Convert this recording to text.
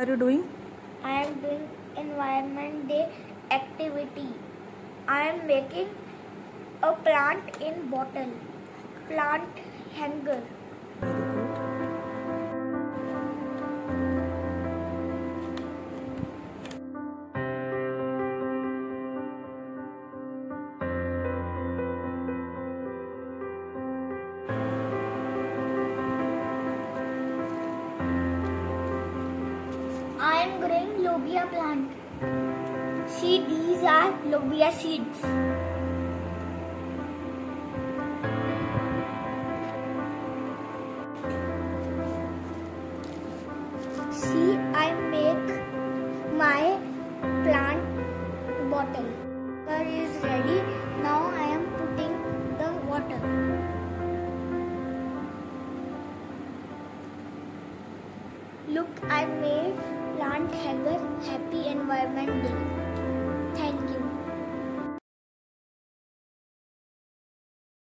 are you doing? I am doing environment day activity. I am making a plant in bottle, plant hanger. I am growing lobia plant. See, these are lobia seeds. See, I make my plant bottle. Water is ready. Now I am putting the water. Look, I made plant hanger happy environment day.